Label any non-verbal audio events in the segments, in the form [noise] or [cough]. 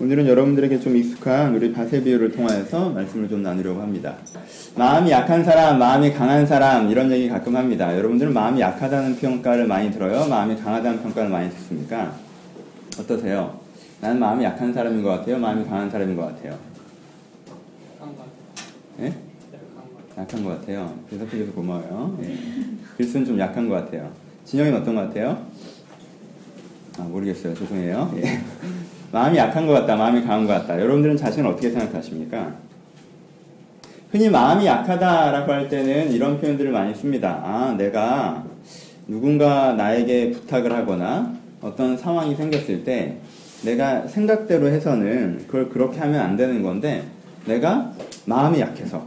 오늘은 여러분들에게 좀 익숙한 우리 바세 비유를 통하여서 말씀을 좀 나누려고 합니다. 마음이 약한 사람, 마음이 강한 사람 이런 얘기 가끔 합니다. 여러분들은 마음이 약하다는 평가를 많이 들어요? 마음이 강하다는 평가를 많이 듣습니까? 어떠세요? 나는 마음이 약한 사람인 것 같아요? 마음이 강한 사람인 것 같아요? 예? 약한 것 같아요. 대답해줘서 고마워요. 예. 글쓴 좀 약한 것 같아요. 진영이는 어떤 것 같아요? 아, 모르겠어요. 죄송해요. 예. 마음이 약한 것 같다, 마음이 강한 것 같다. 여러분들은 자신을 어떻게 생각하십니까? 흔히 마음이 약하다라고 할 때는 이런 표현들을 많이 씁니다. 아, 내가 누군가 나에게 부탁을 하거나 어떤 상황이 생겼을 때 내가 생각대로 해서는 그걸 그렇게 하면 안 되는 건데 내가 마음이 약해서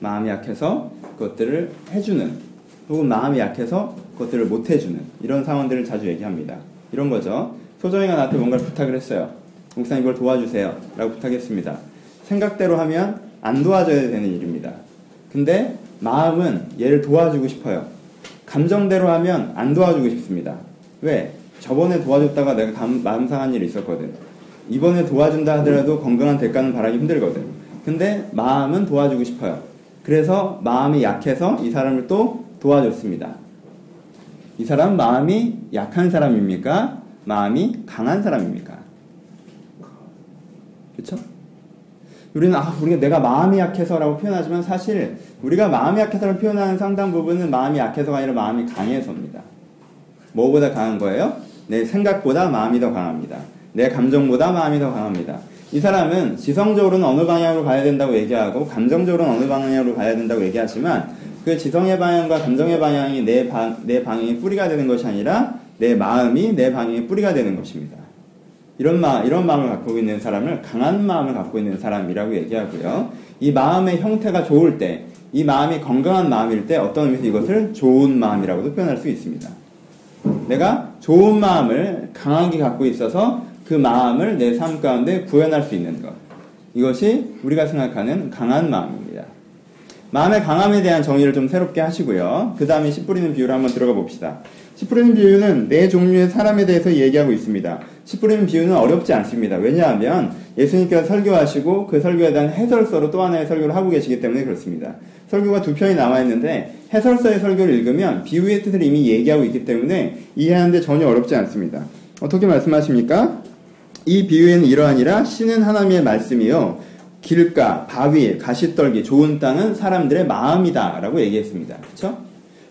마음이 약해서 그것들을 해주는 혹은 마음이 약해서 그것들을 못 해주는 이런 상황들을 자주 얘기합니다. 이런 거죠. 소정이가 나한테 뭔가를 부탁을 했어요. 목사님 이걸 도와주세요. 라고 부탁했습니다. 생각대로 하면 안 도와줘야 되는 일입니다. 근데 마음은 얘를 도와주고 싶어요. 감정대로 하면 안 도와주고 싶습니다. 왜? 저번에 도와줬다가 내가 감, 마음 상한 일이 있었거든. 이번에 도와준다 하더라도 건강한 대가는 바라기 힘들거든. 근데 마음은 도와주고 싶어요. 그래서 마음이 약해서 이 사람을 또 도와줬습니다. 이 사람 마음이 약한 사람입니까? 마음이 강한 사람입니까? 그렇죠? 우리는 아, 우리가 내가 마음이 약해서라고 표현하지만 사실 우리가 마음이 약해서를 표현하는 상당 부분은 마음이 약해서가 아니라 마음이 강해서입니다. 뭐보다 강한 거예요? 내 생각보다 마음이 더 강합니다. 내 감정보다 마음이 더 강합니다. 이 사람은 지성적으로는 어느 방향으로 가야 된다고 얘기하고 감정적으로는 어느 방향으로 가야 된다고 얘기하지만 그 지성의 방향과 감정의 방향이 내, 방, 내 방향의 뿌리가 되는 것이 아니라 내 마음이 내 방향의 뿌리가 되는 것입니다. 이런 마, 이런 마음을 갖고 있는 사람을 강한 마음을 갖고 있는 사람이라고 얘기하고요. 이 마음의 형태가 좋을 때, 이 마음이 건강한 마음일 때 어떤 의미에서 이것을 좋은 마음이라고도 표현할 수 있습니다. 내가 좋은 마음을 강하게 갖고 있어서 그 마음을 내 삶 가운데 구현할 수 있는 것. 이것이 우리가 생각하는 강한 마음입니다. 마음의 강함에 대한 정의를 좀 새롭게 하시고요. 그 다음에 씨 뿌리는 비유를 한번 들어가 봅시다. 씨 뿌리는 비유는 네 종류의 사람에 대해서 얘기하고 있습니다. 씨 뿌리는 비유는 어렵지 않습니다. 왜냐하면 예수님께서 설교하시고 그 설교에 대한 해설서로 또 하나의 설교를 하고 계시기 때문에 그렇습니다. 설교가 두 편이 나와 있는데 해설서의 설교를 읽으면 비유의 뜻을 이미 얘기하고 있기 때문에 이해하는데 전혀 어렵지 않습니다. 어떻게 말씀하십니까? 이 비유에는 이러하니라 씨는 하나님의 말씀이요 길가, 바위, 가시떨기, 좋은 땅은 사람들의 마음이다 라고 얘기했습니다. 그렇죠?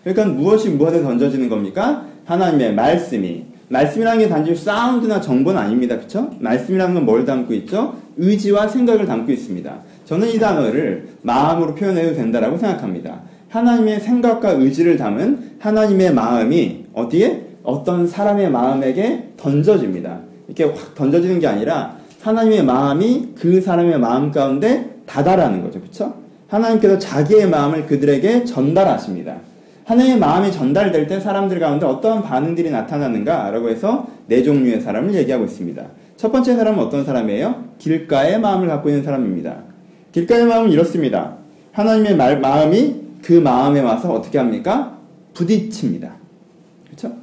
그러니까 무엇이 무엇에 던져지는 겁니까? 하나님의 말씀이. 말씀이라는 게 단지 사운드나 정보는 아닙니다. 그쵸? 말씀이라는 건 뭘 담고 있죠? 의지와 생각을 담고 있습니다. 저는 이 단어를 마음으로 표현해도 된다라고 생각합니다. 하나님의 생각과 의지를 담은 하나님의 마음이 어디에? 어떤 사람의 마음에게 던져집니다. 이렇게 확 던져지는 게 아니라 하나님의 마음이 그 사람의 마음 가운데 다다라는 거죠. 그쵸? 하나님께서 자기의 마음을 그들에게 전달하십니다. 하나님의 마음이 전달될 때 사람들 가운데 어떠한 반응들이 나타나는가라고 해서 네 종류의 사람을 얘기하고 있습니다. 첫 번째 사람은 어떤 사람이에요? 길가의 마음을 갖고 있는 사람입니다. 길가의 마음은 이렇습니다. 하나님의 말, 마음이 그 마음에 와서 어떻게 합니까? 부딪힙니다. 그렇죠?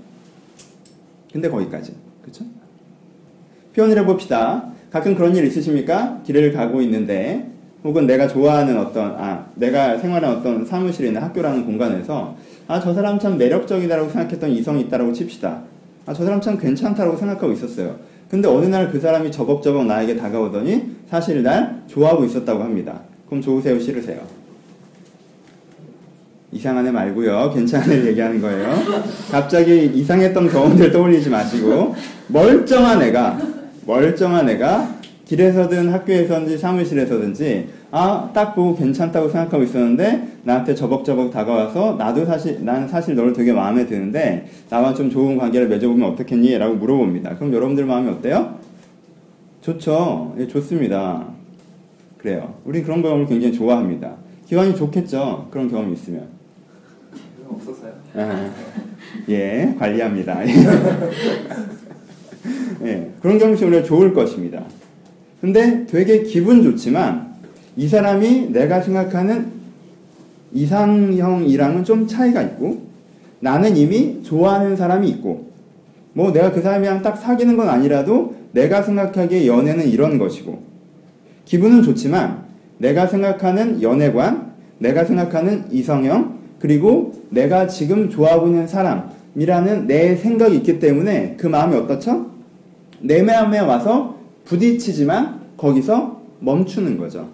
근데 거기까지. 그렇죠? 표현을 해봅시다. 가끔 그런 일 있으십니까? 길을 가고 있는데 혹은 내가 좋아하는 어떤 아 내가 생활하는 어떤 사무실이나 학교라는 공간에서 아 저 사람 참 매력적이다라고 생각했던 이성이 있다라고 칩시다. 아 저 사람 참 괜찮다라고 생각하고 있었어요. 근데 어느 날 그 사람이 저벅저벅 나에게 다가오더니 사실 날 좋아하고 있었다고 합니다. 그럼 좋으세요, 싫으세요? 이상한 애 말고요. 괜찮은 애 얘기하는 거예요. 갑자기 이상했던 경험들 떠올리지 마시고 멀쩡한 애가 멀쩡한 애가 길에서든 학교에서든지 사무실에서든지 아 딱 보고 괜찮다고 생각하고 있었는데 나한테 저벅저벅 다가와서 나도 사실 나는 사실 너를 되게 마음에 드는데 나와 좀 좋은 관계를 맺어보면 어떻겠니? 라고 물어봅니다. 그럼 여러분들 마음이 어때요? 좋죠. 예, 좋습니다. 그래요. 우리 그런 경험을 굉장히 좋아합니다. 기관이 좋겠죠. 그런 경험이 있으면. 없었어요. 아, 예, 관리합니다. [laughs] 예, 그런 경험이 좋을 것입니다. 근데 되게 기분 좋지만 이 사람이 내가 생각하는 이상형이랑은 좀 차이가 있고 나는 이미 좋아하는 사람이 있고 뭐 내가 그 사람이랑 딱 사귀는 건 아니라도 내가 생각하기에 연애는 이런 것이고 기분은 좋지만 내가 생각하는 연애관, 내가 생각하는 이성형, 그리고 내가 지금 좋아하고 있는 사람 이라는 내 생각이 있기 때문에 그 마음이 어떻죠? 내 마음에 와서 부딪히지만 거기서 멈추는 거죠.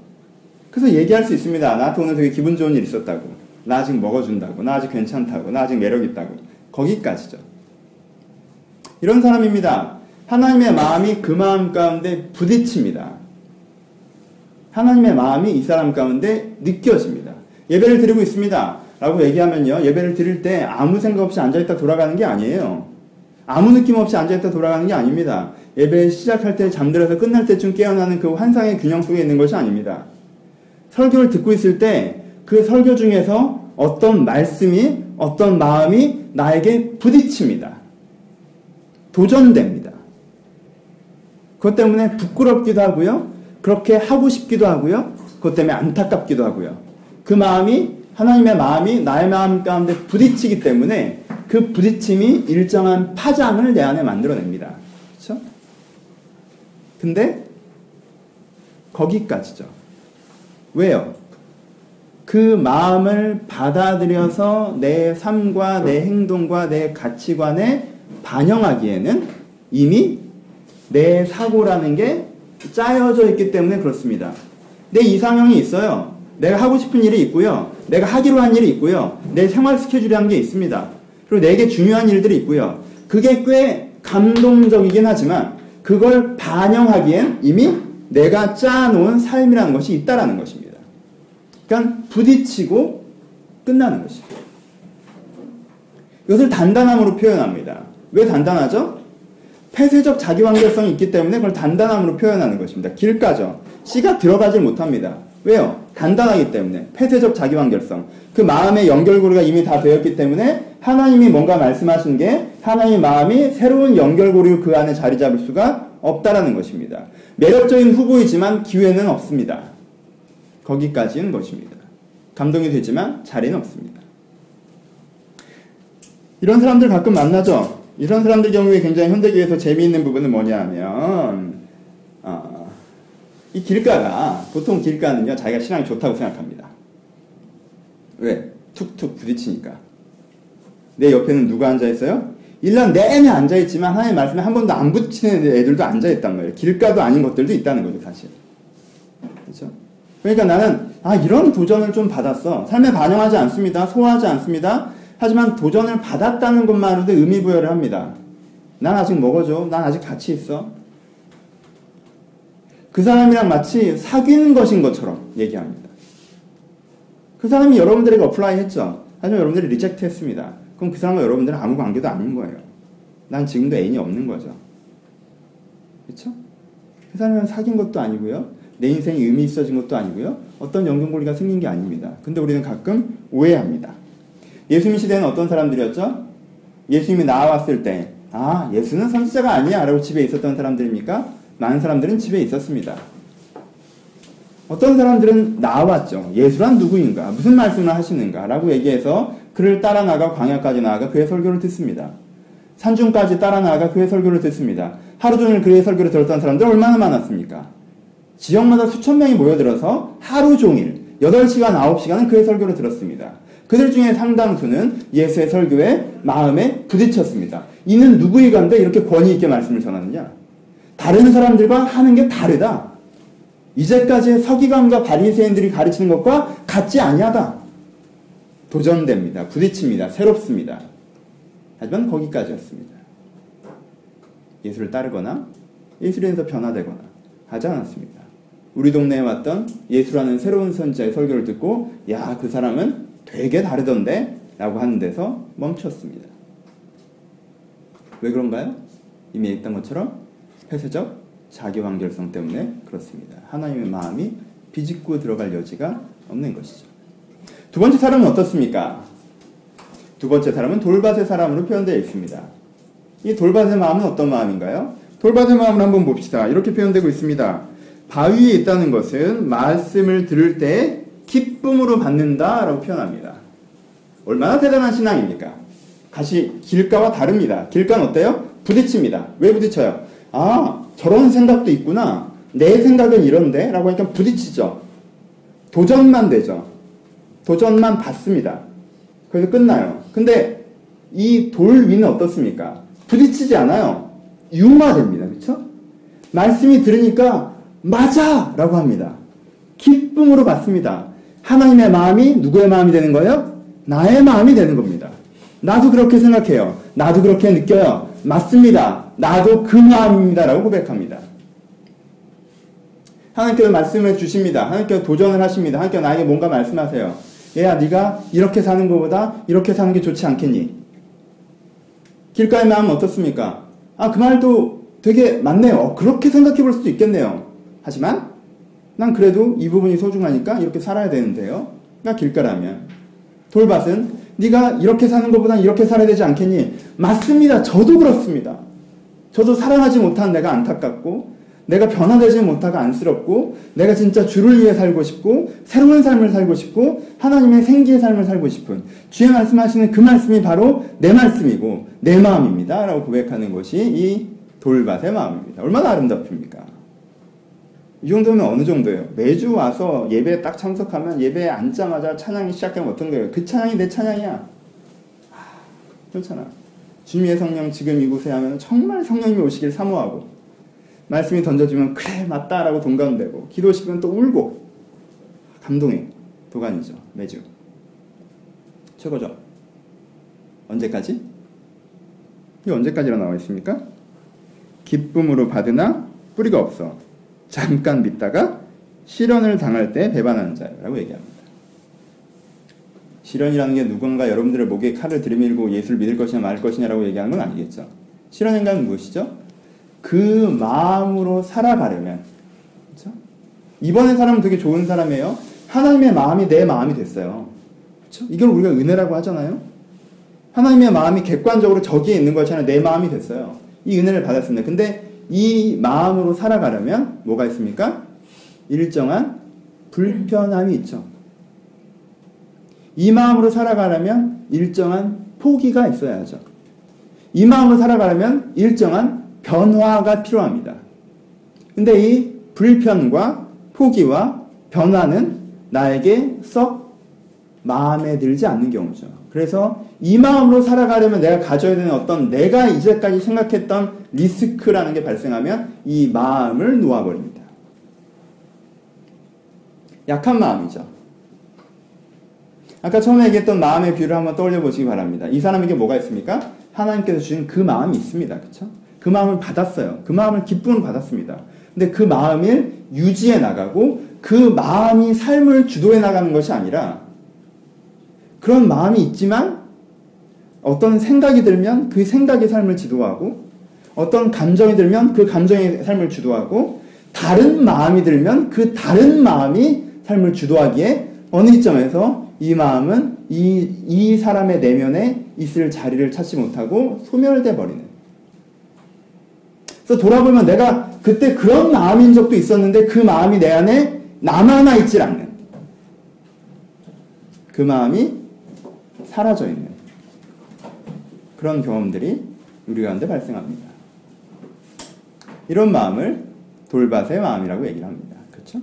그래서 얘기할 수 있습니다. 나한테 오늘 되게 기분 좋은 일 있었다고. 나 아직 먹어준다고. 나 아직 괜찮다고. 나 아직 매력 있다고. 거기까지죠. 이런 사람입니다. 하나님의 마음이 그 마음 가운데 부딪힙니다. 하나님의 마음이 이 사람 가운데 느껴집니다. 예배를 드리고 있습니다. 라고 얘기하면요. 예배를 드릴 때 아무 생각 없이 앉아있다 돌아가는 게 아니에요. 아무 느낌 없이 앉아있다 돌아가는 게 아닙니다. 예배 시작할 때 잠들어서 끝날 때쯤 깨어나는 그 환상의 균형 속에 있는 것이 아닙니다. 설교를 듣고 있을 때 그 설교 중에서 어떤 말씀이 어떤 마음이 나에게 부딪힙니다. 도전됩니다. 그것 때문에 부끄럽기도 하고요. 그렇게 하고 싶기도 하고요. 그것 때문에 안타깝기도 하고요. 그 마음이 하나님의 마음이 나의 마음 가운데 부딪히기 때문에 그 부딪힘이 일정한 파장을 내 안에 만들어냅니다. 그렇죠? 근데 거기까지죠. 왜요? 그 마음을 받아들여서 내 삶과 내 행동과 내 가치관에 반영하기에는 이미 내 사고라는 게 짜여져 있기 때문에 그렇습니다. 내 이상형이 있어요. 내가 하고 싶은 일이 있고요. 내가 하기로 한 일이 있고요. 내 생활 스케줄이란 게 있습니다. 그리고 내게 중요한 일들이 있고요. 그게 꽤 감동적이긴 하지만 그걸 반영하기엔 이미 내가 짜놓은 삶이라는 것이 있다라는 것입니다. 그러니까 부딪히고 끝나는 것입니다. 이것을 단단함으로 표현합니다. 왜 단단하죠? 폐쇄적 자기관계성이 있기 때문에 그걸 단단함으로 표현하는 것입니다. 길가죠. 씨가 들어가질 못합니다. 왜요? 단단하기 때문에 폐쇄적 자기관계성. 그 마음의 연결고리가 이미 다 되었기 때문에 하나님이 뭔가 말씀하신 게 하나님의 마음이 새로운 연결고리로 그 안에 자리 잡을 수가 없다라는 것입니다. 매력적인 후보이지만 기회는 없습니다. 거기까지는 것입니다. 감동이 되지만 자리는 없습니다. 이런 사람들 가끔 만나죠. 이런 사람들 경우에 굉장히 현대교에서 재미있는 부분은 뭐냐 하면 어, 이 길가가 보통 길가는요 자기가 신앙이 좋다고 생각합니다. 왜? 툭툭 부딪히니까. 내 옆에는 누가 앉아 있어요? 1년 내내 앉아 있지만 하나님 말씀에 한 번도 안 부딪히는 애들도 앉아 있단 말이에요. 길가도 아닌 것들도 있다는 거죠, 사실. 그렇죠? 그러니까 나는 아 이런 도전을 좀 받았어. 삶에 반영하지 않습니다. 소화하지 않습니다. 하지만 도전을 받았다는 것만으로도 의미 부여를 합니다. 난 아직 먹어줘. 난 아직 같이 있어. 그 사람이랑 마치 사귀는 것인 것처럼 얘기합니다. 그 사람이 여러분들에게 apply 했죠. 하지만 여러분들이 reject 했습니다. 그럼 그 사람과 여러분들은 아무 관계도 아닌 거예요. 난 지금도 애인이 없는 거죠. 그렇죠? 그 사람이랑 사귄 것도 아니고요. 내 인생이 의미 있어진 것도 아니고요. 어떤 연결고리가 생긴 게 아닙니다. 근데 우리는 가끔 오해합니다. 예수님 시대는 어떤 사람들이었죠? 예수님이 나왔을 때, 아, 예수는 선지자가 아니야. 라고 집에 있었던 사람들입니까? 많은 사람들은 집에 있었습니다. 어떤 사람들은 나왔죠. 예수란 누구인가? 무슨 말씀을 하시는가? 라고 얘기해서 그를 따라 나가 광야까지 나아가 그의 설교를 듣습니다. 산중까지 따라 나아가 그의 설교를 듣습니다. 하루 종일 그의 설교를 들었던 사람들 얼마나 많았습니까? 지역마다 수천 명이 모여들어서 하루 종일 8시간, 9시간은 그의 설교를 들었습니다. 그들 중에 상당수는 예수의 설교에 마음에 부딪혔습니다. 이는 누구의 간데 이렇게 권위 있게 말씀을 전하느냐? 다른 사람들과 하는 게 다르다. 이제까지의 서기관과 바리새인들이 가르치는 것과 같지 아니하다. 도전됩니다. 부딪힙니다. 새롭습니다. 하지만 거기까지였습니다. 예수를 따르거나 예수에서 변화되거나 하지 않았습니다. 우리 동네에 왔던 예수라는 새로운 선지자의 설교를 듣고 야 그 사람은 되게 다르던데 라고 하는 데서 멈췄습니다. 왜 그런가요? 이미 얘기했던 것처럼 폐쇄적 자기완결성 때문에 그렇습니다. 하나님의 마음이 비집고 들어갈 여지가 없는 것이죠. 두 번째 사람은 어떻습니까? 두 번째 사람은 돌밭의 사람으로 표현되어 있습니다. 이 돌밭의 마음은 어떤 마음인가요? 돌밭의 마음을 한번 봅시다. 이렇게 표현되고 있습니다. 바위에 있다는 것은 말씀을 들을 때 기쁨으로 받는다 라고 표현합니다. 얼마나 대단한 신앙입니까? 다시 길가와 다릅니다. 길가는 어때요? 부딪힙니다. 왜 부딪혀요? 아, 저런 생각도 있구나. 내 생각은 이런데? 라고 하니까 부딪히죠. 도전만 되죠. 도전만 받습니다. 그래서 끝나요. 근데 이 돌 위는 어떻습니까? 부딪히지 않아요. 융화됩니다. 그쵸? 말씀이 들으니까 맞아! 라고 합니다. 기쁨으로 받습니다. 하나님의 마음이 누구의 마음이 되는 거예요? 나의 마음이 되는 겁니다. 나도 그렇게 생각해요. 나도 그렇게 느껴요. 맞습니다. 나도 그 마음입니다. 라고 고백합니다. 하나님께서 말씀을 주십니다. 하나님께서 도전을 하십니다. 하나님께서 나에게 뭔가 말씀하세요. 얘야, 네가 이렇게 사는 것보다 이렇게 사는 게 좋지 않겠니? 길가의 마음은 어떻습니까? 아, 그 말도 되게 맞네요. 어, 그렇게 생각해 볼 수도 있겠네요. 하지만 난 그래도 이 부분이 소중하니까 이렇게 살아야 되는데요. 나 길가라면 돌밭은 네가 이렇게 사는 것보다 이렇게 살아야 되지 않겠니? 맞습니다. 저도 그렇습니다. 저도 사랑하지 못한 내가 안타깝고 내가 변화되지 못하고 안쓰럽고 내가 진짜 주를 위해 살고 싶고 새로운 삶을 살고 싶고 하나님의 생기의 삶을 살고 싶은 주의 말씀하시는 그 말씀이 바로 내 말씀이고 내 마음입니다. 라고 고백하는 것이 이 돌밭의 마음입니다. 얼마나 아름답습니까? 이 정도면 어느 정도예요? 매주 와서 예배에 딱 참석하면 예배에 앉자마자 찬양이 시작하면 어떤 거예요? 그 찬양이 내 찬양이야. 아, 그렇잖아. 주님의 성령 지금 이곳에 하면 정말 성령님이 오시길 사모하고 말씀이 던져지면 그래 맞다라고 동감되고 기도시키면 또 울고 감동의 도가니죠 매주 최고죠 언제까지? 이 언제까지라 나와 있습니까? 기쁨으로 받으나 뿌리가 없어 잠깐 믿다가 시련을 당할 때 배반하는 자라고 얘기합니다. 시련이라는 게 누군가 여러분들의 목에 칼을 들이밀고 예수를 믿을 것이냐 말 것이냐라고 얘기하는 건 아니겠죠. 실현인가는 무엇이죠? 그 마음으로 살아가려면 그렇죠? 이번에 사람은 되게 좋은 사람이에요. 하나님의 마음이 내 마음이 됐어요. 그렇죠? 이걸 우리가 은혜라고 하잖아요. 하나님의 마음이 객관적으로 저기에 있는 것이 아니라 내 마음이 됐어요. 이 은혜를 받았습니다. 근데 이 마음으로 살아가려면 뭐가 있습니까? 일정한 불편함이 있죠. 이 마음으로 살아가려면 일정한 포기가 있어야죠. 이 마음으로 살아가려면 일정한 변화가 필요합니다. 근데 이 불편과 포기와 변화는 나에게 썩 마음에 들지 않는 경우죠. 그래서 이 마음으로 살아가려면 내가 가져야 되는 어떤 내가 이제까지 생각했던 리스크라는 게 발생하면 이 마음을 놓아버립니다. 약한 마음이죠. 아까 처음에 얘기했던 마음의 비유를 한번 떠올려 보시기 바랍니다. 이 사람에게 뭐가 있습니까? 하나님께서 주신 그 마음이 있습니다. 그렇죠? 그 마음을 받았어요. 그 마음을 기쁨을 받았습니다. 근데 그 마음을 유지해 나가고 그 마음이 삶을 주도해 나가는 것이 아니라 그런 마음이 있지만 어떤 생각이 들면 그 생각이 삶을 주도하고 어떤 감정이 들면 그 감정이 삶을 주도하고 다른 마음이 들면 그 다른 마음이 삶을 주도하기에 어느 시점에서 이 마음은 이, 이 사람의 내면에 있을 자리를 찾지 못하고 소멸돼 버리는. 그래서 돌아보면 내가 그때 그런 마음인 적도 있었는데 그 마음이 내 안에 남아나 있질 않는. 그 마음이 사라져 있는. 그런 경험들이 우리 가운데 발생합니다. 이런 마음을 돌밭의 마음이라고 얘기를 합니다. 그렇죠?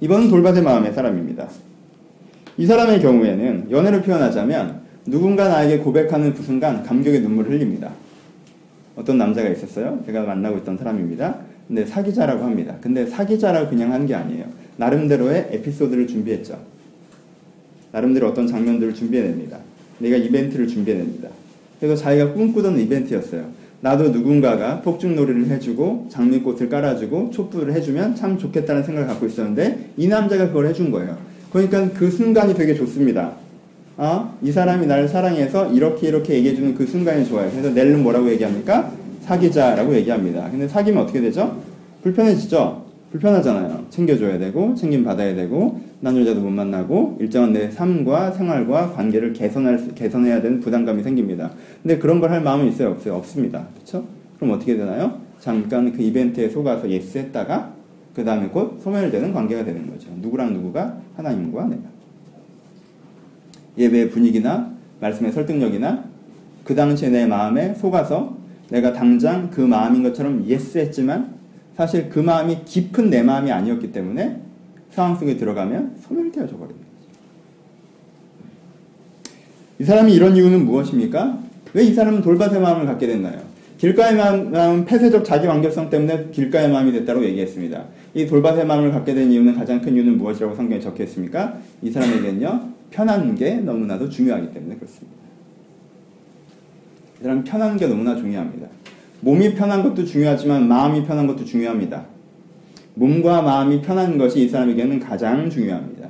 이번은 돌밭의 마음의 사람입니다. 이 사람의 경우에는 연애를 표현하자면 누군가 나에게 고백하는 그 순간 감격의 눈물을 흘립니다. 어떤 남자가 있었어요. 제가 만나고 있던 사람입니다. 근데 사귀자라고 합니다. 근데 사귀자라고 그냥 한 게 아니에요. 나름대로의 에피소드를 준비했죠. 나름대로 어떤 장면들을 준비해냅니다. 내가 이벤트를 준비해냅니다. 그래서 자기가 꿈꾸던 이벤트였어요. 나도 누군가가 폭죽놀이를 해주고 장미꽃을 깔아주고 촛불을 해주면 참 좋겠다는 생각을 갖고 있었는데 이 남자가 그걸 해준 거예요. 그러니까 그 순간이 되게 좋습니다. 아, 이 사람이 나를 사랑해서 이렇게 이렇게 얘기해주는 그 순간이 좋아요. 그래서 넬는 뭐라고 얘기합니까? 사귀자라고 얘기합니다. 근데 사귀면 어떻게 되죠? 불편해지죠? 불편하잖아요. 챙겨줘야 되고, 챙김 받아야 되고, 난 여자도 못 만나고, 일정한 내 삶과 생활과 관계를 개선할, 개선해야 되는 부담감이 생깁니다. 근데 그런 걸 할 마음은 있어요? 없어요? 없습니다. 그쵸? 그럼 어떻게 되나요? 잠깐 그 이벤트에 속아서 yes 했다가, 그 다음에 곧 소멸되는 관계가 되는 거죠. 누구랑 누구가? 하나님과 내가. 예배의 분위기나, 말씀의 설득력이나, 그 당시에 내 마음에 속아서 내가 당장 그 마음인 것처럼 yes 했지만 사실 그 마음이 깊은 내 마음이 아니었기 때문에 상황 속에 들어가면 소멸되어져 버립니다. 이 사람이 이런 이유는 무엇입니까? 왜 이 사람은 돌밭의 마음을 갖게 됐나요? 길가의 마음은 폐쇄적 자기 완결성 때문에 길가의 마음이 됐다고 얘기했습니다. 이 돌밭의 마음을 갖게 된 이유는 가장 큰 이유는 무엇이라고 성경에 적혀 있습니까? 이 사람에게는요 편한 게 너무나도 중요하기 때문에 그렇습니다. 이 사람 편한 게 너무나 중요합니다. 몸이 편한 것도 중요하지만 마음이 편한 것도 중요합니다. 몸과 마음이 편한 것이 이 사람에게는 가장 중요합니다.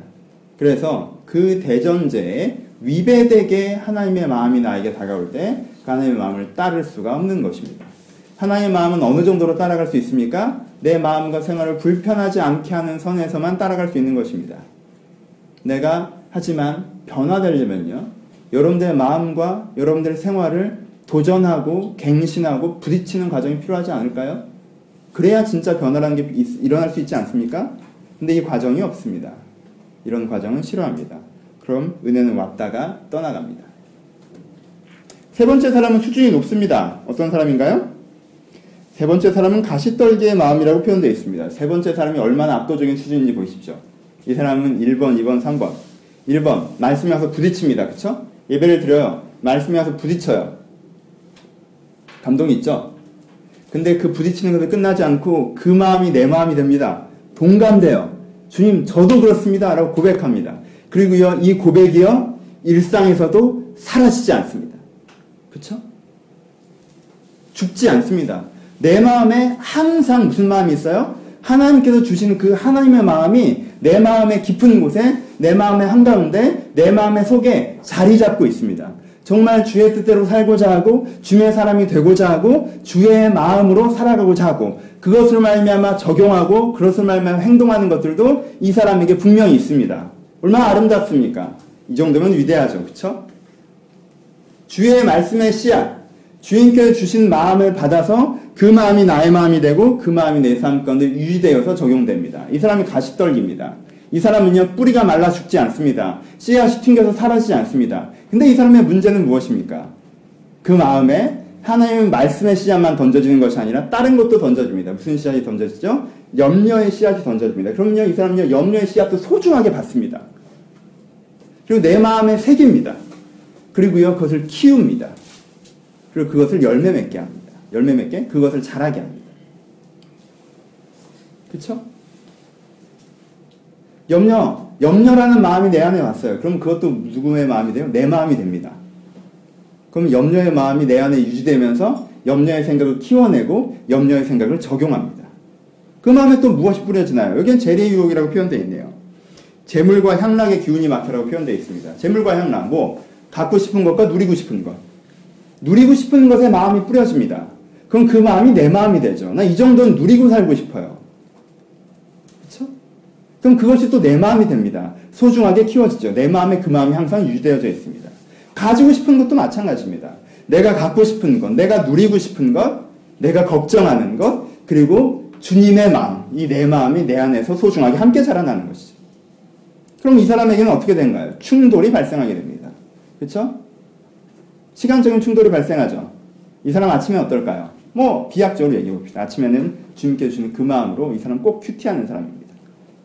그래서 그 대전제에 위배되게 하나님의 마음이 나에게 다가올 때 하나님의 마음을 따를 수가 없는 것입니다. 하나님의 마음은 어느 정도로 따라갈 수 있습니까? 내 마음과 생활을 불편하지 않게 하는 선에서만 따라갈 수 있는 것입니다. 내가 하지만 변화되려면요. 여러분들의 마음과 여러분들의 생활을 도전하고 갱신하고 부딪히는 과정이 필요하지 않을까요? 그래야 진짜 변화라는 게 일어날 수 있지 않습니까? 근데 이 과정이 없습니다. 이런 과정은 싫어합니다. 그럼 은혜는 왔다가 떠나갑니다. 세 번째 사람은 수준이 높습니다. 어떤 사람인가요? 세 번째 사람은 가시떨기의 마음이라고 표현되어 있습니다. 세 번째 사람이 얼마나 압도적인 수준인지 보십시오. 이 사람은 1번, 2번, 3번. 1번, 말씀에 와서 부딪힙니다. 그쵸? 예배를 드려요. 말씀에 와서 부딪혀요. 감동이 있죠? 근데 그 부딪히는 것에 끝나지 않고 그 마음이 내 마음이 됩니다. 동감돼요. 주님, 저도 그렇습니다. 라고 고백합니다. 그리고요, 이 고백이요, 일상에서도 사라지지 않습니다. 그쵸? 죽지 않습니다. 내 마음에 항상 무슨 마음이 있어요? 하나님께서 주시는 그 하나님의 마음이 내 마음의 깊은 곳에, 내 마음의 한가운데, 내 마음의 속에 자리 잡고 있습니다. 정말 주의 뜻대로 살고자 하고 주의 사람이 되고자 하고 주의 마음으로 살아가고자 하고 그것을 말미암아 적용하고 그것을 말미암아 행동하는 것들도 이 사람에게 분명히 있습니다. 얼마나 아름답습니까? 이 정도면 위대하죠. 그렇죠? 주의 말씀의 씨앗, 주인께서 주신 마음을 받아서 그 마음이 나의 마음이 되고 그 마음이 내 삶 가운데 유지되어서 적용됩니다. 이 사람이 가시떨기입니다. 이 사람은요, 뿌리가 말라 죽지 않습니다. 씨앗이 튕겨서 사라지지 않습니다. 근데 이 사람의 문제는 무엇입니까? 그 마음에 하나님의 말씀의 씨앗만 던져지는 것이 아니라 다른 것도 던져집니다. 무슨 씨앗이 던져지죠? 염려의 씨앗이 던져집니다. 그럼요, 이 사람은요, 염려의 씨앗도 소중하게 받습니다. 그리고 내 마음에 새깁니다. 그리고요, 그것을 키웁니다. 그리고 그것을 열매 맺게 합니다. 열매 맺게 그것을 자라게 합니다. 그쵸? 염려, 염려라는 마음이 내 안에 왔어요. 그럼 그것도 누구의 마음이 돼요? 내 마음이 됩니다. 그럼 염려의 마음이 내 안에 유지되면서 염려의 생각을 키워내고 염려의 생각을 적용합니다. 그 마음에 또 무엇이 뿌려지나요? 여기엔 재래의 유혹이라고 표현되어 있네요. 재물과 향락의 기운이 막혀라고 표현되어 있습니다. 재물과 향락, 뭐 갖고 싶은 것과 누리고 싶은 것. 누리고 싶은 것에 마음이 뿌려집니다. 그럼 그 마음이 내 마음이 되죠. 나 이 정도는 누리고 살고 싶어요. 그렇죠? 그럼 그것이 또 내 마음이 됩니다. 소중하게 키워지죠. 내 마음에 그 마음이 항상 유지되어져 있습니다. 가지고 싶은 것도 마찬가지입니다. 내가 갖고 싶은 것, 내가 누리고 싶은 것, 내가 걱정하는 것, 그리고 주님의 마음, 이 내 마음이 내 안에서 소중하게 함께 자라나는 것이죠. 그럼 이 사람에게는 어떻게 된가요? 충돌이 발생하게 됩니다. 그렇죠? 시간적인 충돌이 발생하죠. 이 사람 아침에 어떨까요? 뭐 비약적으로 얘기해 봅시다. 아침에는 주님께 주시는 그 마음으로 이 사람 꼭 큐티하는 사람입니다.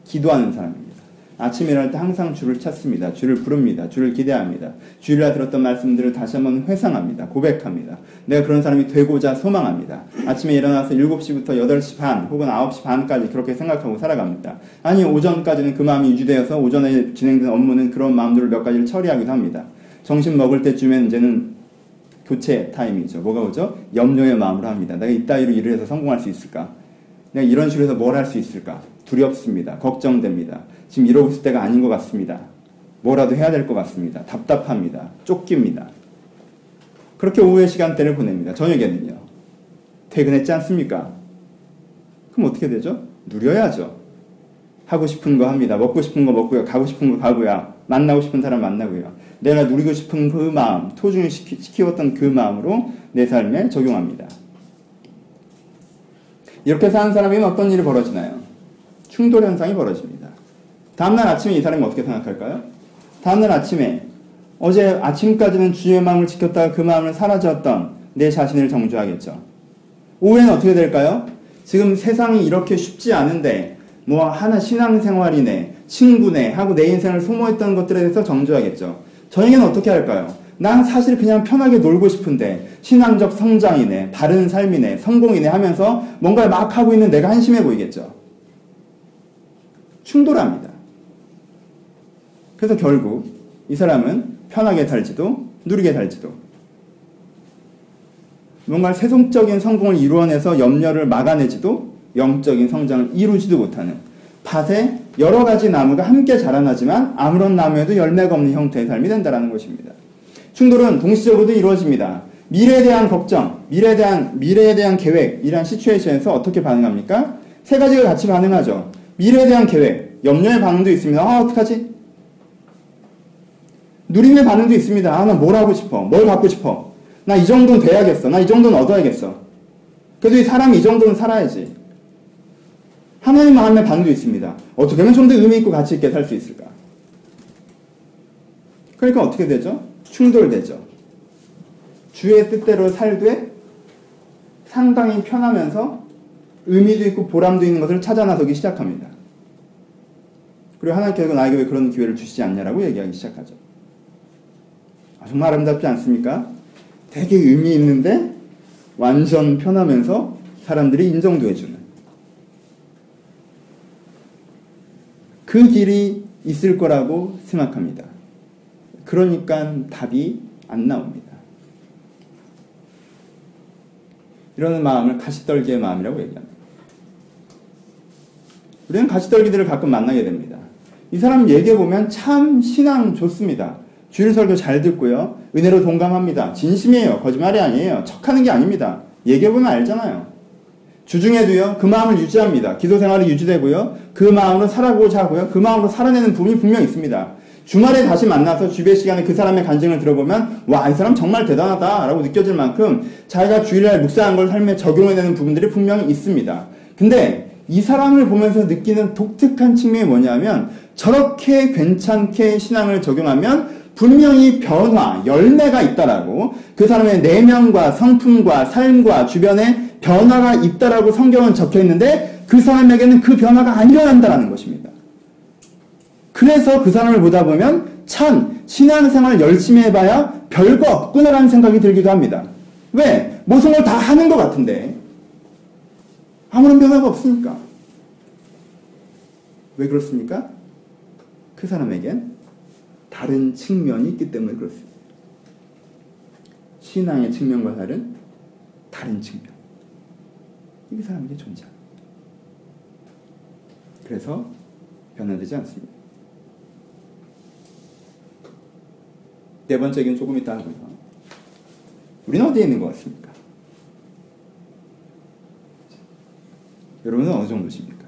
기도하는 사람입니다. 아침에 일어날 때 항상 주를 찾습니다. 주를 부릅니다. 주를 기대합니다. 주일날 들었던 말씀들을 다시 한번 회상합니다. 고백합니다. 내가 그런 사람이 되고자 소망합니다. 아침에 일어나서 7시부터 8시 반 혹은 9시 반까지 그렇게 생각하고 살아갑니다. 아니 오전까지는 그 마음이 유지되어서 오전에 진행된 업무는 그런 마음들을 몇 가지를 처리하기도 합니다. 점심 먹을 때쯤엔 이제는 교체 타임이죠. 뭐가 오죠? 염려의 마음으로 합니다. 내가 이따위로 일을 해서 성공할 수 있을까? 내가 이런 식으로 해서 뭘 할 수 있을까? 두렵습니다. 걱정됩니다. 지금 이러고 있을 때가 아닌 것 같습니다. 뭐라도 해야 될 것 같습니다. 답답합니다. 쫓깁니다. 그렇게 오후의 시간대를 보냅니다. 저녁에는요. 퇴근했지 않습니까? 그럼 어떻게 되죠? 누려야죠. 하고 싶은 거 합니다. 먹고 싶은 거 먹고요. 가고 싶은 거 가고요. 만나고 싶은 사람 만나고요. 내가 누리고 싶은 그 마음, 시키, 시키웠던 그 마음으로 내 삶에 적용합니다. 이렇게 사는 사람에게는 어떤 일이 벌어지나요? 충돌 현상이 벌어집니다. 다음날 아침에 이 사람이 어떻게 생각할까요? 다음날 아침에 어제 아침까지는 주의 마음을 지켰다가 그 마음을 사라졌던 내 자신을 정주하겠죠. 오후에는 어떻게 될까요? 지금 세상이 이렇게 쉽지 않은데 뭐 하나 신앙생활이네, 친구네 하고 내 인생을 소모했던 것들에 대해서 정주하겠죠. 저에게는 어떻게 할까요? 난 사실 그냥 편하게 놀고 싶은데 신앙적 성장이네, 바른 삶이네, 성공이네 하면서 뭔가를 막 하고 있는 내가 한심해 보이겠죠. 충돌합니다. 그래서 결국 이 사람은 편하게 살지도 누리게 살지도 뭔가 세속적인 성공을 이루어내서 염려를 막아내지도 영적인 성장을 이루지도 못하는 밭에 여러 가지 나무가 함께 자라나지만 아무런 나무에도 열매가 없는 형태의 삶이 된다는 것입니다. 충돌은 동시적으로도 이루어집니다. 미래에 대한 걱정, 미래에 대한 미래에 대한 계획, 이러한 시츄에이션에서 어떻게 반응합니까? 세 가지가 같이 반응하죠. 미래에 대한 계획, 염려의 반응도 있습니다. 아 어떡하지? 누림의 반응도 있습니다. 아 나 뭘 하고 싶어? 뭘 갖고 싶어? 나 이 정도는 돼야겠어. 나 이 정도는 얻어야겠어. 그래도 이 사람이 이 정도는 살아야지. 하나님 마음의 반응도 있습니다. 어떻게 하면 좀 더 의미 있고 가치 있게 살 수 있을까? 그러니까 어떻게 되죠? 충돌되죠. 주의 뜻대로 살되 상당히 편하면서 의미도 있고 보람도 있는 것을 찾아 나서기 시작합니다. 그리고 하나님께서 나에게 왜 그런 기회를 주시지 않냐라고 얘기하기 시작하죠. 아, 정말 아름답지 않습니까? 되게 의미 있는데 완전 편하면서 사람들이 인정도 해주는 그 길이 있을 거라고 생각합니다. 그러니까 답이 안 나옵니다. 이러는 마음을 가시떨기의 마음이라고 얘기합니다. 우리는 가시떨기들을 가끔 만나게 됩니다. 이 사람 얘기해 보면 참 신앙 좋습니다. 주일 설교 잘 듣고요. 은혜로 동감합니다. 진심이에요. 거짓말이 아니에요. 척하는 게 아닙니다. 얘기해 보면 알잖아요. 주중에도요, 그 마음을 유지합니다. 기도 생활이 유지되고요. 그 마음으로 살아보고자 하고요. 그 마음으로 살아내는 부분이 분명 있습니다. 주말에 다시 만나서 주배 시간에 그 사람의 간증을 들어보면, 와, 이 사람 정말 대단하다. 라고 느껴질 만큼 자기가 주일날 묵상한 걸 삶에 적용해내는 부분들이 분명히 있습니다. 근데 이 사람을 보면서 느끼는 독특한 측면이 뭐냐면, 저렇게 괜찮게 신앙을 적용하면 분명히 변화, 열매가 있다라고 그 사람의 내면과 성품과 삶과 주변에 변화가 있다라고 성경은 적혀 있는데 그 사람에게는 그 변화가 안 일어난다라는 것입니다. 그래서 그 사람을 보다 보면 참 신앙생활 열심히 해봐야 별거 없구나라는 생각이 들기도 합니다. 왜? 모든 걸다 하는 것 같은데 아무런 변화가 없으니까. 왜 그렇습니까? 그 사람에겐 다른 측면이 있기 때문에 그렇습니다. 신앙의 측면과 다른 다른 측면. 이게 사람에게 존재합니다. 그래서 변화되지 않습니다. 네 번째 얘기는 조금 이따 하고요. 우리는 어디에 있는 것 같습니까? 여러분은 어느 정도십니까?